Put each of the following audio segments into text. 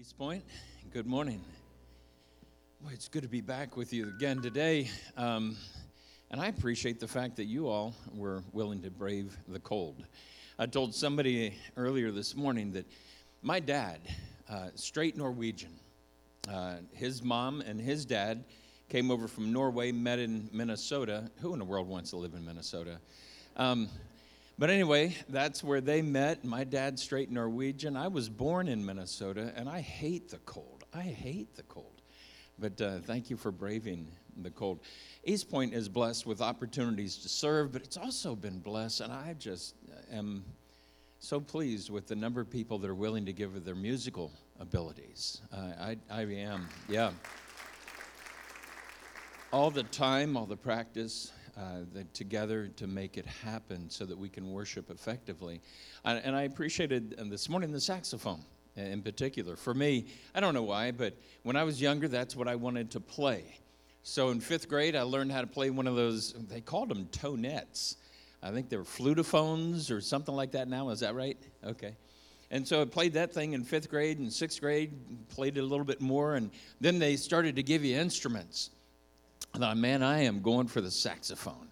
East Point, good morning. Boy, it's good to be back with you again today. Um, and I appreciate the fact that you all were willing to brave the cold. I told somebody earlier this morning that my dad, uh, straight Norwegian, uh, his mom and his dad came over from Norway, met in Minnesota. Who in the world wants to live in Minnesota? Um, but anyway, that's where they met. My dad's straight Norwegian. I was born in Minnesota, and I hate the cold. I hate the cold. But uh, thank you for braving the cold. East Point is blessed with opportunities to serve, but it's also been blessed, and I just am so pleased with the number of people that are willing to give their musical abilities. Uh, I, I am, yeah. All the time, all the practice, uh, the, together to make it happen so that we can worship effectively. And, and I appreciated uh, this morning the saxophone in particular. For me, I don't know why, but when I was younger, that's what I wanted to play. So in fifth grade, I learned how to play one of those, they called them tonettes. I think they were flutophones or something like that now. Is that right? Okay. And so I played that thing in fifth grade and sixth grade, played it a little bit more, and then they started to give you instruments. I thought, man, I am going for the saxophone.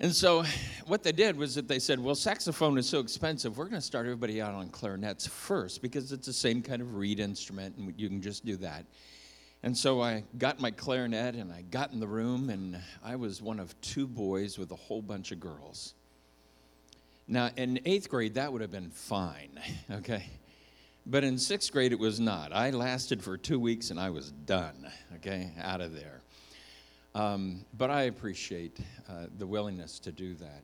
And so what they did was that they said, well, saxophone is so expensive, we're going to start everybody out on clarinets first because it's the same kind of reed instrument and you can just do that. And so I got my clarinet and I got in the room and I was one of two boys with a whole bunch of girls. Now, in eighth grade, that would have been fine, okay? But in sixth grade, it was not. I lasted for two weeks and I was done, okay, out of there. Um, but I appreciate uh, the willingness to do that.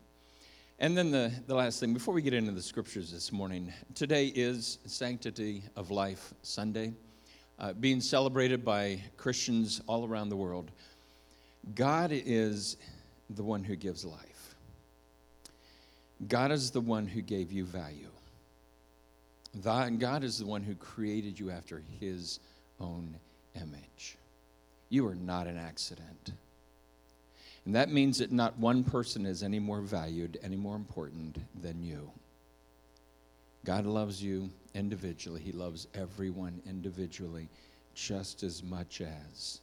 And then the, the last thing, before we get into the scriptures this morning, today is Sanctity of Life Sunday, uh, being celebrated by Christians all around the world. God is the one who gives life, God is the one who gave you value. God is the one who created you after his own image. You are not an accident. And that means that not one person is any more valued, any more important than you. God loves you individually, He loves everyone individually just as much as.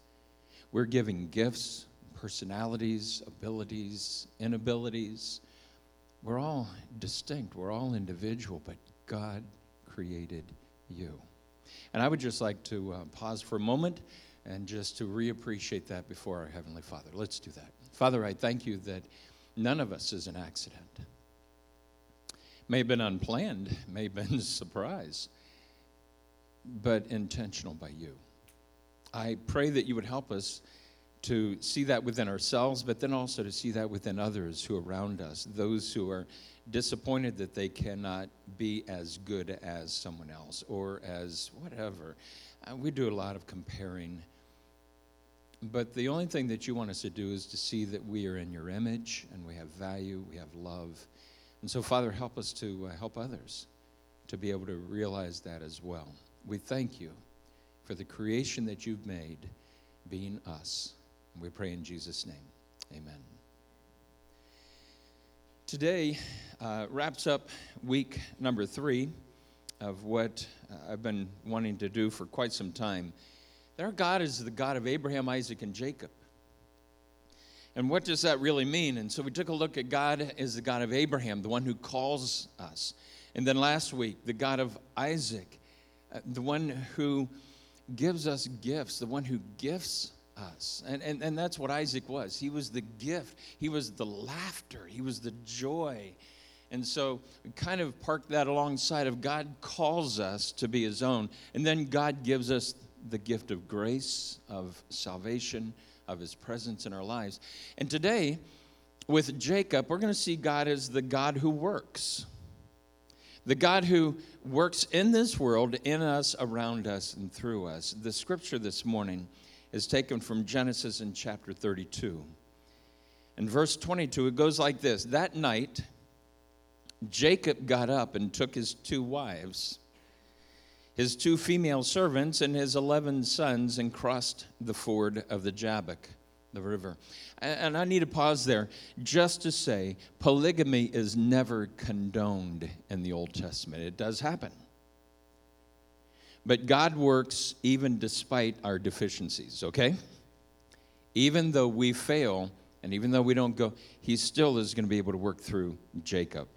We're giving gifts, personalities, abilities, inabilities. We're all distinct, we're all individual, but God created you. And I would just like to uh, pause for a moment and just to reappreciate that before our Heavenly Father. Let's do that. Father, I thank you that none of us is an accident. May have been unplanned, may have been a surprise, but intentional by you. I pray that you would help us to see that within ourselves, but then also to see that within others who are around us, those who are disappointed that they cannot be as good as someone else or as whatever. Uh, we do a lot of comparing but the only thing that you want us to do is to see that we are in your image and we have value, we have love. And so, Father, help us to uh, help others to be able to realize that as well. We thank you for the creation that you've made being us. We pray in Jesus' name. Amen. Today uh, wraps up week number three of what uh, I've been wanting to do for quite some time our God is the God of Abraham, Isaac, and Jacob. And what does that really mean? And so we took a look at God as the God of Abraham, the one who calls us. And then last week, the God of Isaac, uh, the one who gives us gifts, the one who gifts us. And, and, and that's what Isaac was. He was the gift, he was the laughter, he was the joy. And so we kind of park that alongside of God calls us to be his own. And then God gives us the gift of grace, of salvation, of his presence in our lives. And today, with Jacob, we're going to see God as the God who works. The God who works in this world, in us, around us, and through us. The scripture this morning is taken from Genesis in chapter 32. In verse 22, it goes like this That night, Jacob got up and took his two wives his two female servants, and his 11 sons, and crossed the ford of the Jabbok, the river. And I need to pause there just to say polygamy is never condoned in the Old Testament. It does happen. But God works even despite our deficiencies, okay? Even though we fail, and even though we don't go, He still is going to be able to work through Jacob.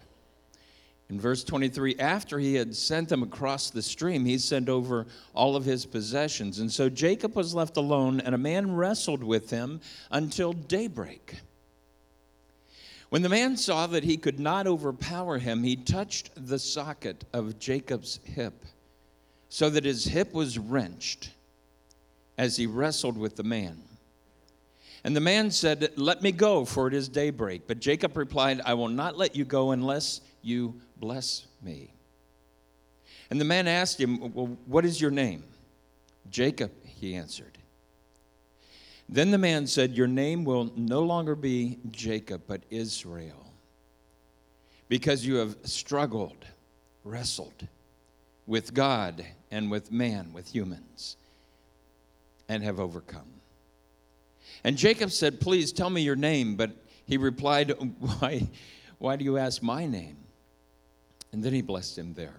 In verse 23, after he had sent them across the stream, he sent over all of his possessions. And so Jacob was left alone, and a man wrestled with him until daybreak. When the man saw that he could not overpower him, he touched the socket of Jacob's hip, so that his hip was wrenched as he wrestled with the man. And the man said, Let me go, for it is daybreak. But Jacob replied, I will not let you go unless you bless me. And the man asked him, Well, what is your name? Jacob, he answered. Then the man said, Your name will no longer be Jacob, but Israel, because you have struggled, wrestled with God and with man, with humans, and have overcome. And Jacob said, Please tell me your name. But he replied, Why, why do you ask my name? And then he blessed him there.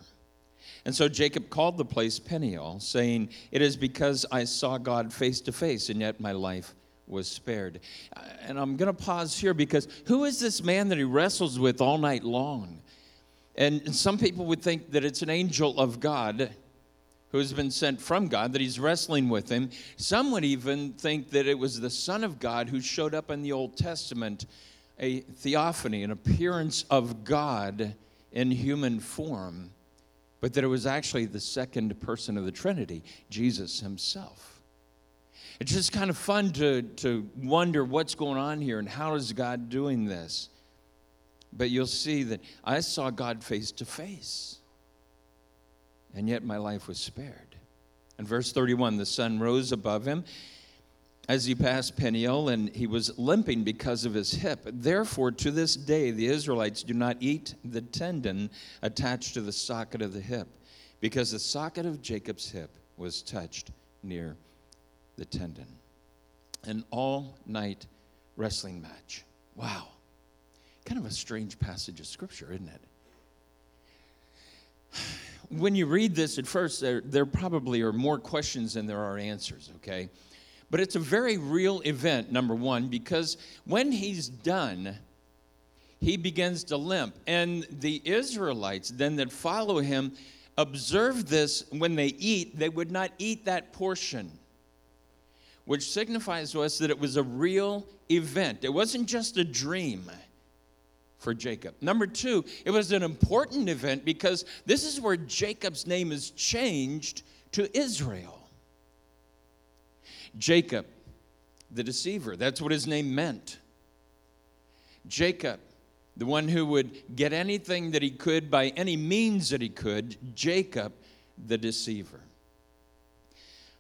And so Jacob called the place Peniel, saying, It is because I saw God face to face, and yet my life was spared. Uh, and I'm going to pause here because who is this man that he wrestles with all night long? And some people would think that it's an angel of God who has been sent from God, that he's wrestling with him. Some would even think that it was the Son of God who showed up in the Old Testament, a theophany, an appearance of God in human form, but that it was actually the second person of the Trinity, Jesus himself. It's just kind of fun to, to wonder what's going on here and how is God doing this. But you'll see that I saw God face to face, and yet my life was spared. In verse 31, the sun rose above him as he passed Peniel, and he was limping because of his hip. Therefore, to this day, the Israelites do not eat the tendon attached to the socket of the hip, because the socket of Jacob's hip was touched near the tendon. An all night wrestling match. Wow. Kind of a strange passage of scripture, isn't it? When you read this at first, there, there probably are more questions than there are answers, okay? But it's a very real event, number one, because when he's done, he begins to limp. And the Israelites then that follow him observe this when they eat, they would not eat that portion, which signifies to us that it was a real event. It wasn't just a dream for Jacob. Number two, it was an important event because this is where Jacob's name is changed to Israel. Jacob, the deceiver. That's what his name meant. Jacob, the one who would get anything that he could by any means that he could. Jacob, the deceiver.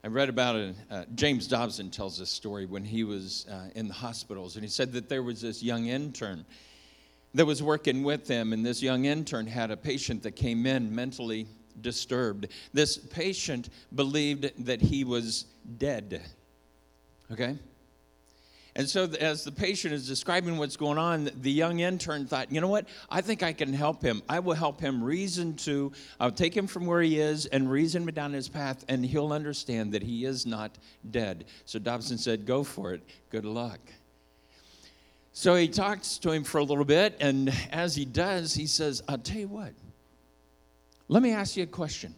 I read about it. Uh, James Dobson tells this story when he was uh, in the hospitals, and he said that there was this young intern that was working with him, and this young intern had a patient that came in mentally disturbed. This patient believed that he was dead. Okay? And so, as the patient is describing what's going on, the young intern thought, you know what? I think I can help him. I will help him reason to, I'll take him from where he is and reason him down his path, and he'll understand that he is not dead. So Dobson said, Go for it. Good luck. So he talks to him for a little bit, and as he does, he says, I'll tell you what, let me ask you a question.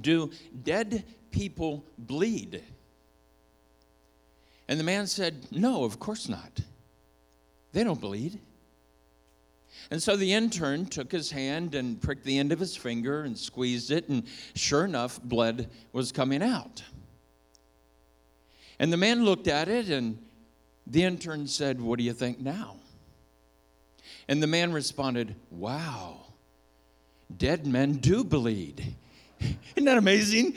Do dead people bleed? And the man said, No, of course not. They don't bleed. And so the intern took his hand and pricked the end of his finger and squeezed it, and sure enough, blood was coming out. And the man looked at it, and the intern said, What do you think now? And the man responded, Wow, dead men do bleed. Isn't that amazing?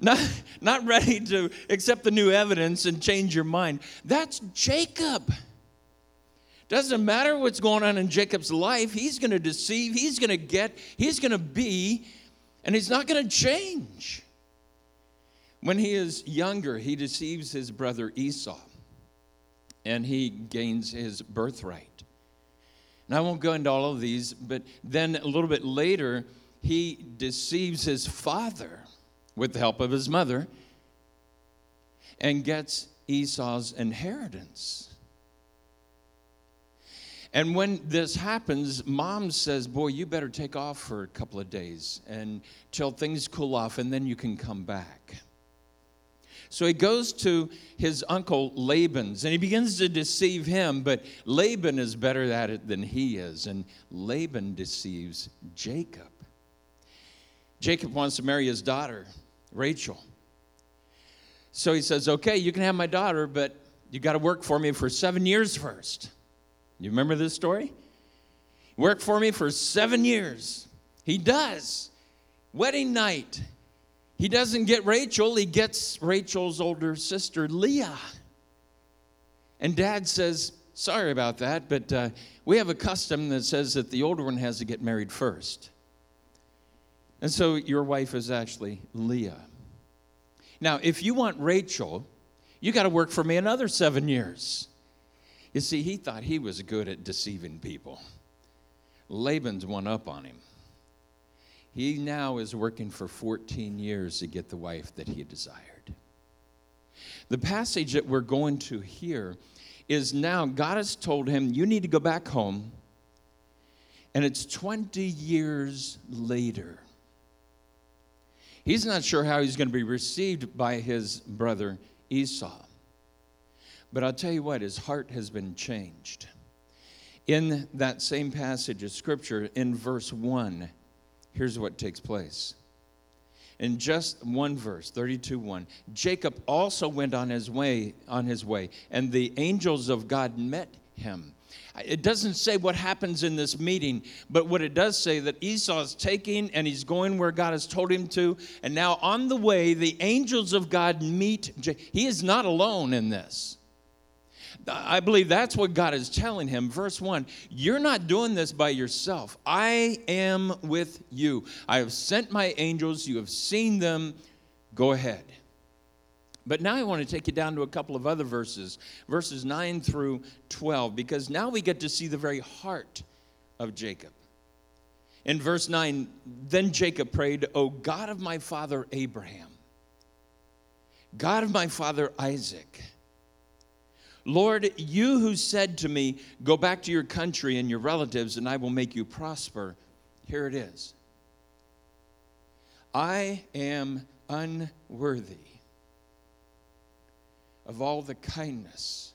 not, not ready to accept the new evidence and change your mind. That's Jacob. Doesn't matter what's going on in Jacob's life, he's going to deceive, he's going to get, he's going to be, and he's not going to change. When he is younger, he deceives his brother Esau, and he gains his birthright. And I won't go into all of these, but then a little bit later, he deceives his father with the help of his mother and gets Esau's inheritance. And when this happens, mom says, Boy, you better take off for a couple of days and till things cool off, and then you can come back. So he goes to his uncle Laban's and he begins to deceive him, but Laban is better at it than he is. And Laban deceives Jacob. Jacob wants to marry his daughter, Rachel. So he says, Okay, you can have my daughter, but you got to work for me for seven years first. You remember this story? Work for me for seven years. He does. Wedding night. He doesn't get Rachel, he gets Rachel's older sister, Leah. And dad says, Sorry about that, but uh, we have a custom that says that the older one has to get married first. And so your wife is actually Leah. Now, if you want Rachel, you got to work for me another seven years. You see, he thought he was good at deceiving people. Laban's one up on him. He now is working for 14 years to get the wife that he desired. The passage that we're going to hear is now God has told him, You need to go back home. And it's 20 years later. He's not sure how he's going to be received by his brother Esau. But I'll tell you what, his heart has been changed. In that same passage of scripture, in verse 1, here's what takes place. In just one verse, 32 1, Jacob also went on his way, on his way, and the angels of God met him it doesn't say what happens in this meeting, but what it does say that Esau is taking and he's going where God has told him to. And now on the way, the angels of God meet. He is not alone in this. I believe that's what God is telling him. Verse 1 You're not doing this by yourself. I am with you. I have sent my angels. You have seen them. Go ahead. But now I want to take you down to a couple of other verses, verses 9 through 12, because now we get to see the very heart of Jacob. In verse 9, then Jacob prayed, O God of my father Abraham, God of my father Isaac, Lord, you who said to me, Go back to your country and your relatives, and I will make you prosper, here it is. I am unworthy of all the kindness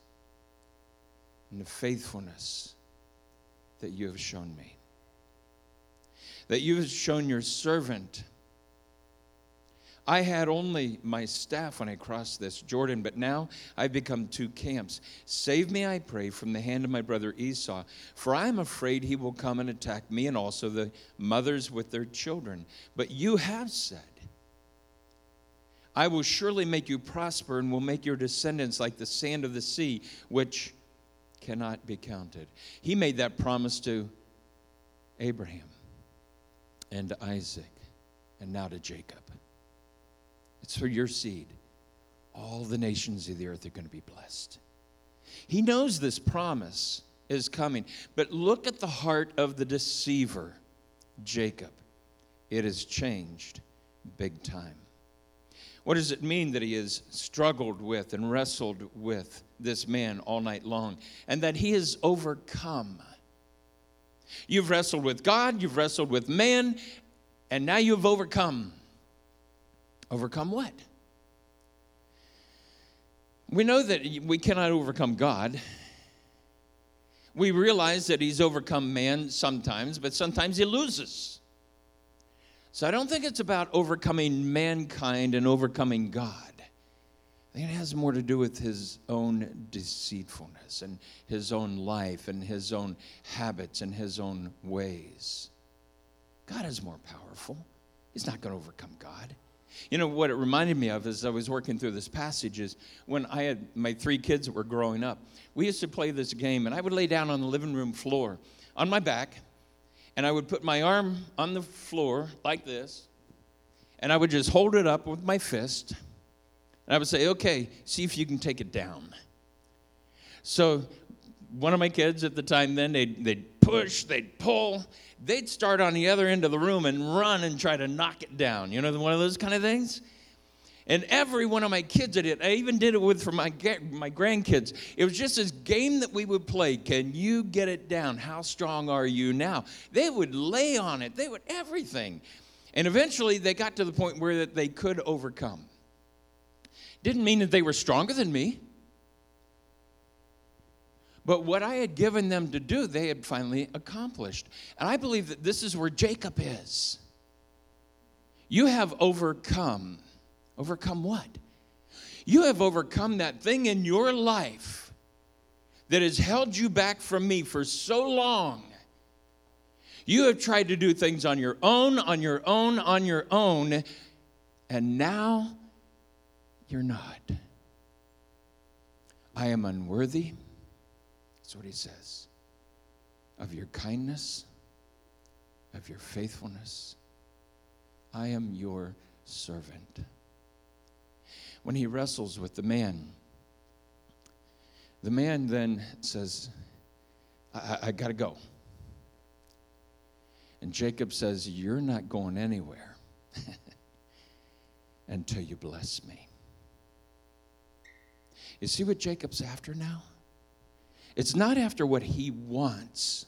and the faithfulness that you have shown me. That you have shown your servant. I had only my staff when I crossed this Jordan, but now I've become two camps. Save me, I pray, from the hand of my brother Esau, for I am afraid he will come and attack me and also the mothers with their children. But you have said, I will surely make you prosper and will make your descendants like the sand of the sea, which cannot be counted. He made that promise to Abraham and Isaac and now to Jacob. It's for your seed. All the nations of the earth are going to be blessed. He knows this promise is coming. But look at the heart of the deceiver, Jacob. It has changed big time. What does it mean that he has struggled with and wrestled with this man all night long and that he has overcome? You've wrestled with God, you've wrestled with man, and now you've overcome. Overcome what? We know that we cannot overcome God. We realize that he's overcome man sometimes, but sometimes he loses. So I don't think it's about overcoming mankind and overcoming God. I think it has more to do with his own deceitfulness and his own life and his own habits and his own ways. God is more powerful. He's not going to overcome God. You know what it reminded me of as I was working through this passage is when I had my three kids that were growing up, we used to play this game, and I would lay down on the living room floor on my back, and I would put my arm on the floor like this, and I would just hold it up with my fist, and I would say, okay, see if you can take it down. So one of my kids at the time then, they'd, they'd push, they'd pull. They'd start on the other end of the room and run and try to knock it down. You know, one of those kind of things? And every one of my kids did it. I even did it with for my my grandkids. It was just this game that we would play. Can you get it down? How strong are you now? They would lay on it. They would everything. And eventually they got to the point where that they could overcome. Didn't mean that they were stronger than me. But what I had given them to do, they had finally accomplished. And I believe that this is where Jacob is. You have overcome Overcome what? You have overcome that thing in your life that has held you back from me for so long. You have tried to do things on your own, on your own, on your own, and now you're not. I am unworthy. That's what he says. Of your kindness, of your faithfulness. I am your servant when he wrestles with the man. The man then says, I, I got to go. And Jacob says, You're not going anywhere until you bless me. You see what Jacob's after now? It's not after what he wants.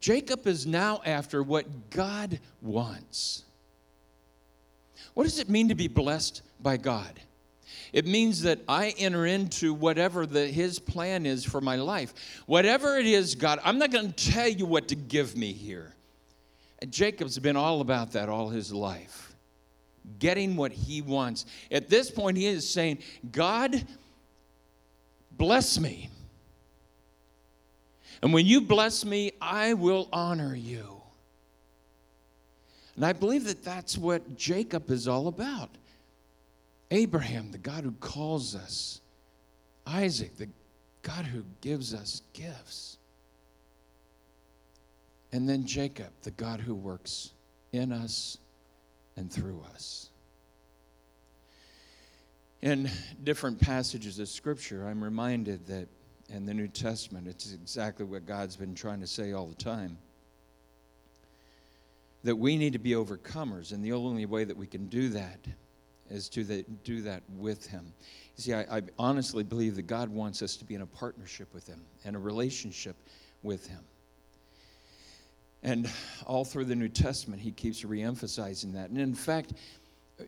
Jacob is now after what God wants. What does it mean to be blessed by God? It means that I enter into whatever the, His plan is for my life. Whatever it is, God, I'm not going to tell you what to give me here. And Jacob's been all about that all his life, getting what he wants. At this point, he is saying, God, bless me. And when you bless me, I will honor you. And I believe that that's what Jacob is all about. Abraham, the God who calls us, Isaac, the God who gives us gifts. And then Jacob, the God who works in us and through us. In different passages of Scripture, I'm reminded that in the New Testament, it's exactly what God's been trying to say all the time that we need to be overcomers, and the only way that we can do that is to the, do that with Him. You see, I, I honestly believe that God wants us to be in a partnership with Him and a relationship with Him. And all through the New Testament, he keeps reemphasizing that. And in fact,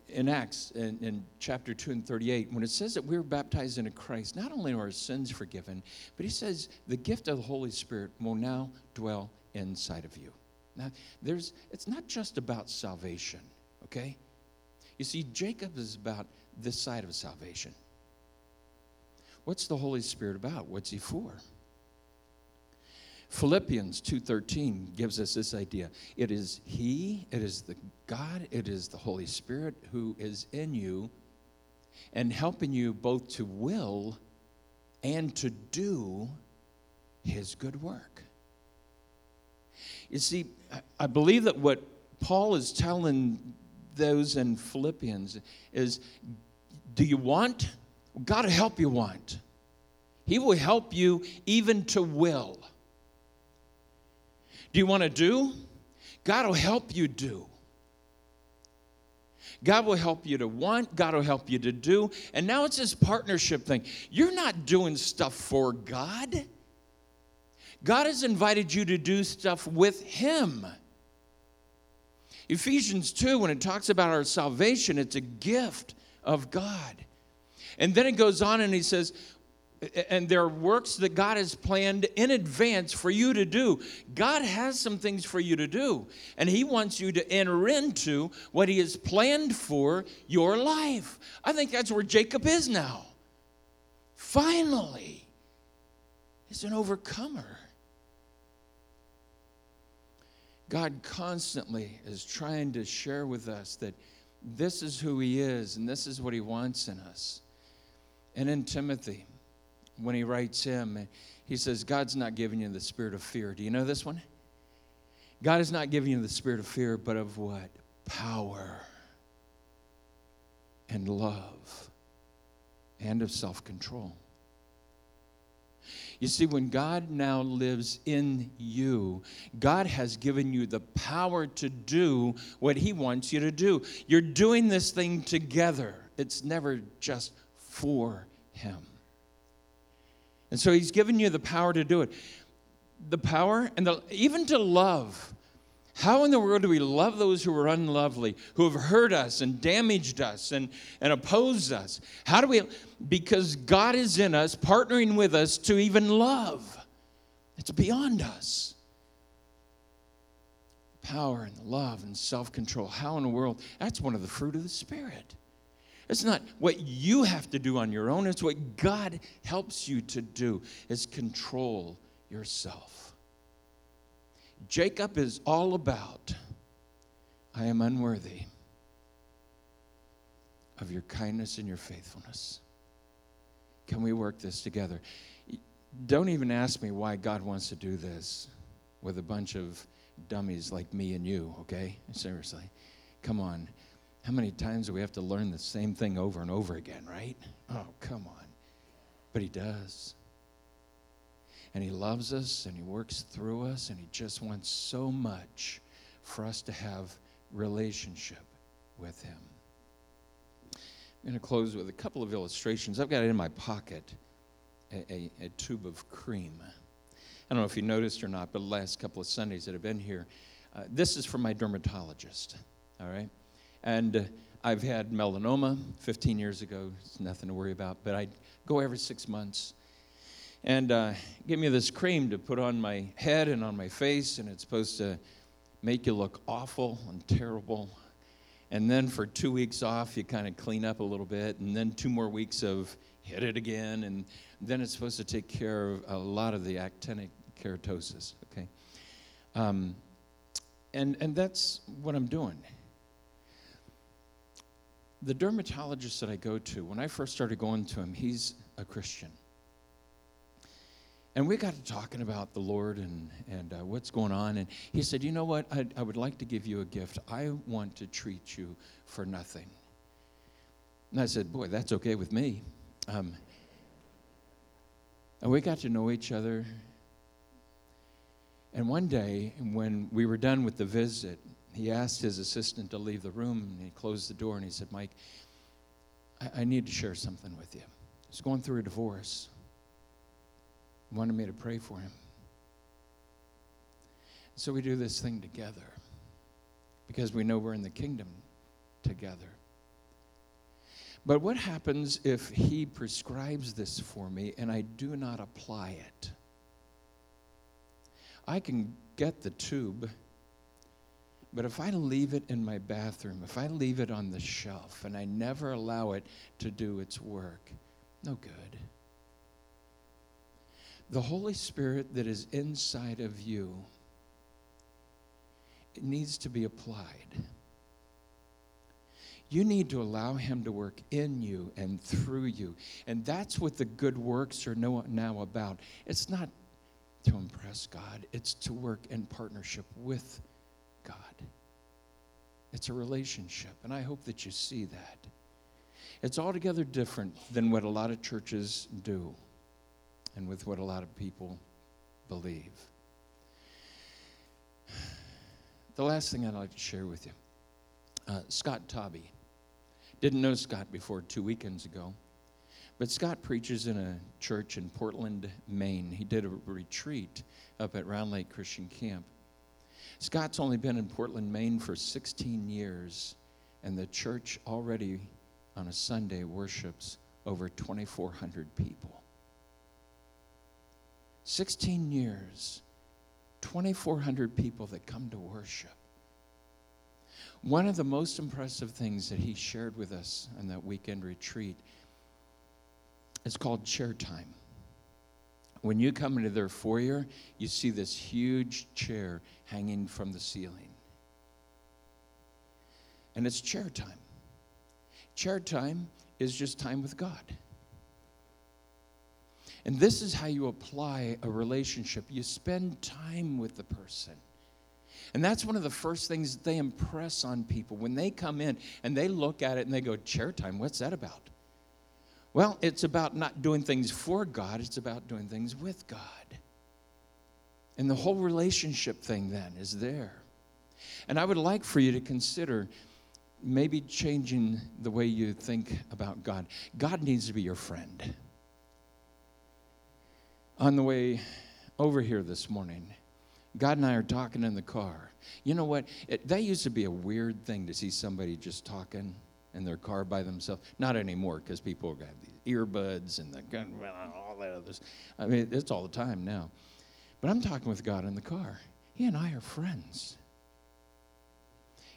in Acts, in, in, chapter 2 and 38, when it says that we are baptized into Christ, not only are our sins forgiven, but he says the gift of the Holy Spirit will now dwell inside of you. Now, there's, it's not just about salvation, okay? You see, Jacob is about this side of salvation. What's the Holy Spirit about? What's he for? Philippians 2:13 gives us this idea. It is he, it is the God, it is the Holy Spirit who is in you and helping you both to will and to do his good work. You see, I believe that what Paul is telling those in Philippians is do you want? God will help you want. He will help you even to will. Do you want to do? God will help you do. God will help you to want, God will help you to do. And now it's this partnership thing. You're not doing stuff for God. God has invited you to do stuff with Him. Ephesians 2, when it talks about our salvation, it's a gift of God. And then it goes on and he says, and there are works that God has planned in advance for you to do. God has some things for you to do, and He wants you to enter into what He has planned for your life. I think that's where Jacob is now. Finally, he's an overcomer. God constantly is trying to share with us that this is who He is and this is what He wants in us. And in Timothy, when he writes him, he says, God's not giving you the spirit of fear. Do you know this one? God is not giving you the spirit of fear, but of what? Power and love and of self control. You see, when God now lives in you, God has given you the power to do what He wants you to do. You're doing this thing together, it's never just for Him. And so He's given you the power to do it. The power and the, even to love. How in the world do we love those who are unlovely, who have hurt us and damaged us and, and opposed us? How do we? Because God is in us, partnering with us to even love. It's beyond us. Power and love and self control. How in the world? That's one of the fruit of the Spirit. It's not what you have to do on your own, it's what God helps you to do, is control yourself. Jacob is all about I am unworthy of your kindness and your faithfulness. Can we work this together? Don't even ask me why God wants to do this with a bunch of dummies like me and you, okay? Seriously. Come on. How many times do we have to learn the same thing over and over again, right? Oh, come on. But He does and He loves us and He works through us and He just wants so much for us to have relationship with Him. I'm going to close with a couple of illustrations. I've got it in my pocket, a, a, a tube of cream. I don't know if you noticed or not, but the last couple of Sundays that I've been here, uh, this is from my dermatologist, all right? And uh, I've had melanoma 15 years ago. It's nothing to worry about, but I go every six months and uh, give me this cream to put on my head and on my face, and it's supposed to make you look awful and terrible. And then for two weeks off, you kind of clean up a little bit, and then two more weeks of hit it again, and then it's supposed to take care of a lot of the actinic keratosis. Okay, um, and and that's what I'm doing. The dermatologist that I go to, when I first started going to him, he's a Christian. And we got to talking about the Lord and, and uh, what's going on. And he said, You know what? I, I would like to give you a gift. I want to treat you for nothing. And I said, Boy, that's okay with me. Um, and we got to know each other. And one day, when we were done with the visit, he asked his assistant to leave the room and he closed the door and he said, Mike, I, I need to share something with you. He's going through a divorce wanted me to pray for him. So we do this thing together because we know we're in the kingdom together. But what happens if he prescribes this for me and I do not apply it? I can get the tube, but if I leave it in my bathroom, if I leave it on the shelf and I never allow it to do its work, no good the Holy Spirit that is inside of you it needs to be applied. You need to allow Him to work in you and through you. And that's what the good works are now about. It's not to impress God, it's to work in partnership with God. It's a relationship, and I hope that you see that. It's altogether different than what a lot of churches do and with what a lot of people believe. The last thing I'd like to share with you uh, Scott Tobby. Didn't know Scott before two weekends ago, but Scott preaches in a church in Portland, Maine. He did a retreat up at Round Lake Christian Camp. Scott's only been in Portland, Maine for 16 years, and the church already on a Sunday worships over 2,400 people. 16 years, 2,400 people that come to worship. One of the most impressive things that he shared with us on that weekend retreat is called chair time. When you come into their foyer, you see this huge chair hanging from the ceiling. And it's chair time. Chair time is just time with God. And this is how you apply a relationship you spend time with the person. And that's one of the first things they impress on people when they come in and they look at it and they go, Chair time, what's that about? Well, it's about not doing things for God, it's about doing things with God. And the whole relationship thing then is there. And I would like for you to consider maybe changing the way you think about God. God needs to be your friend. On the way over here this morning, God and I are talking in the car. You know what? It, that used to be a weird thing to see somebody just talking in their car by themselves. Not anymore because people have these earbuds and the gun, all that other. Stuff I mean, it's all the time now. But I'm talking with God in the car. He and I are friends.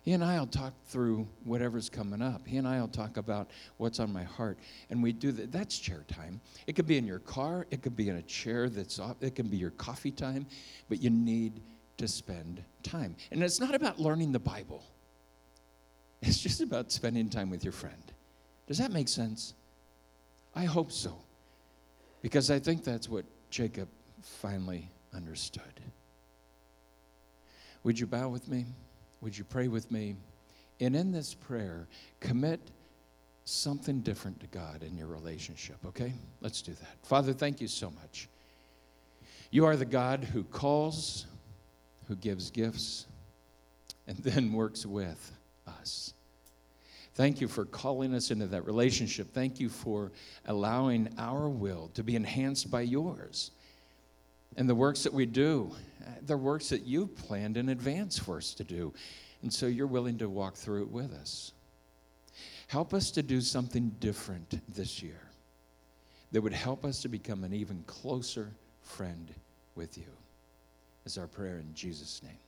He and I will talk through whatever's coming up. He and I will talk about what's on my heart. And we do that. That's chair time. It could be in your car, it could be in a chair that's off, it can be your coffee time, but you need to spend time. And it's not about learning the Bible, it's just about spending time with your friend. Does that make sense? I hope so. Because I think that's what Jacob finally understood. Would you bow with me? Would you pray with me? And in this prayer, commit something different to God in your relationship, okay? Let's do that. Father, thank you so much. You are the God who calls, who gives gifts, and then works with us. Thank you for calling us into that relationship. Thank you for allowing our will to be enhanced by yours. And the works that we do, they're works that you've planned in advance for us to do. And so you're willing to walk through it with us. Help us to do something different this year that would help us to become an even closer friend with you. Is our prayer in Jesus' name.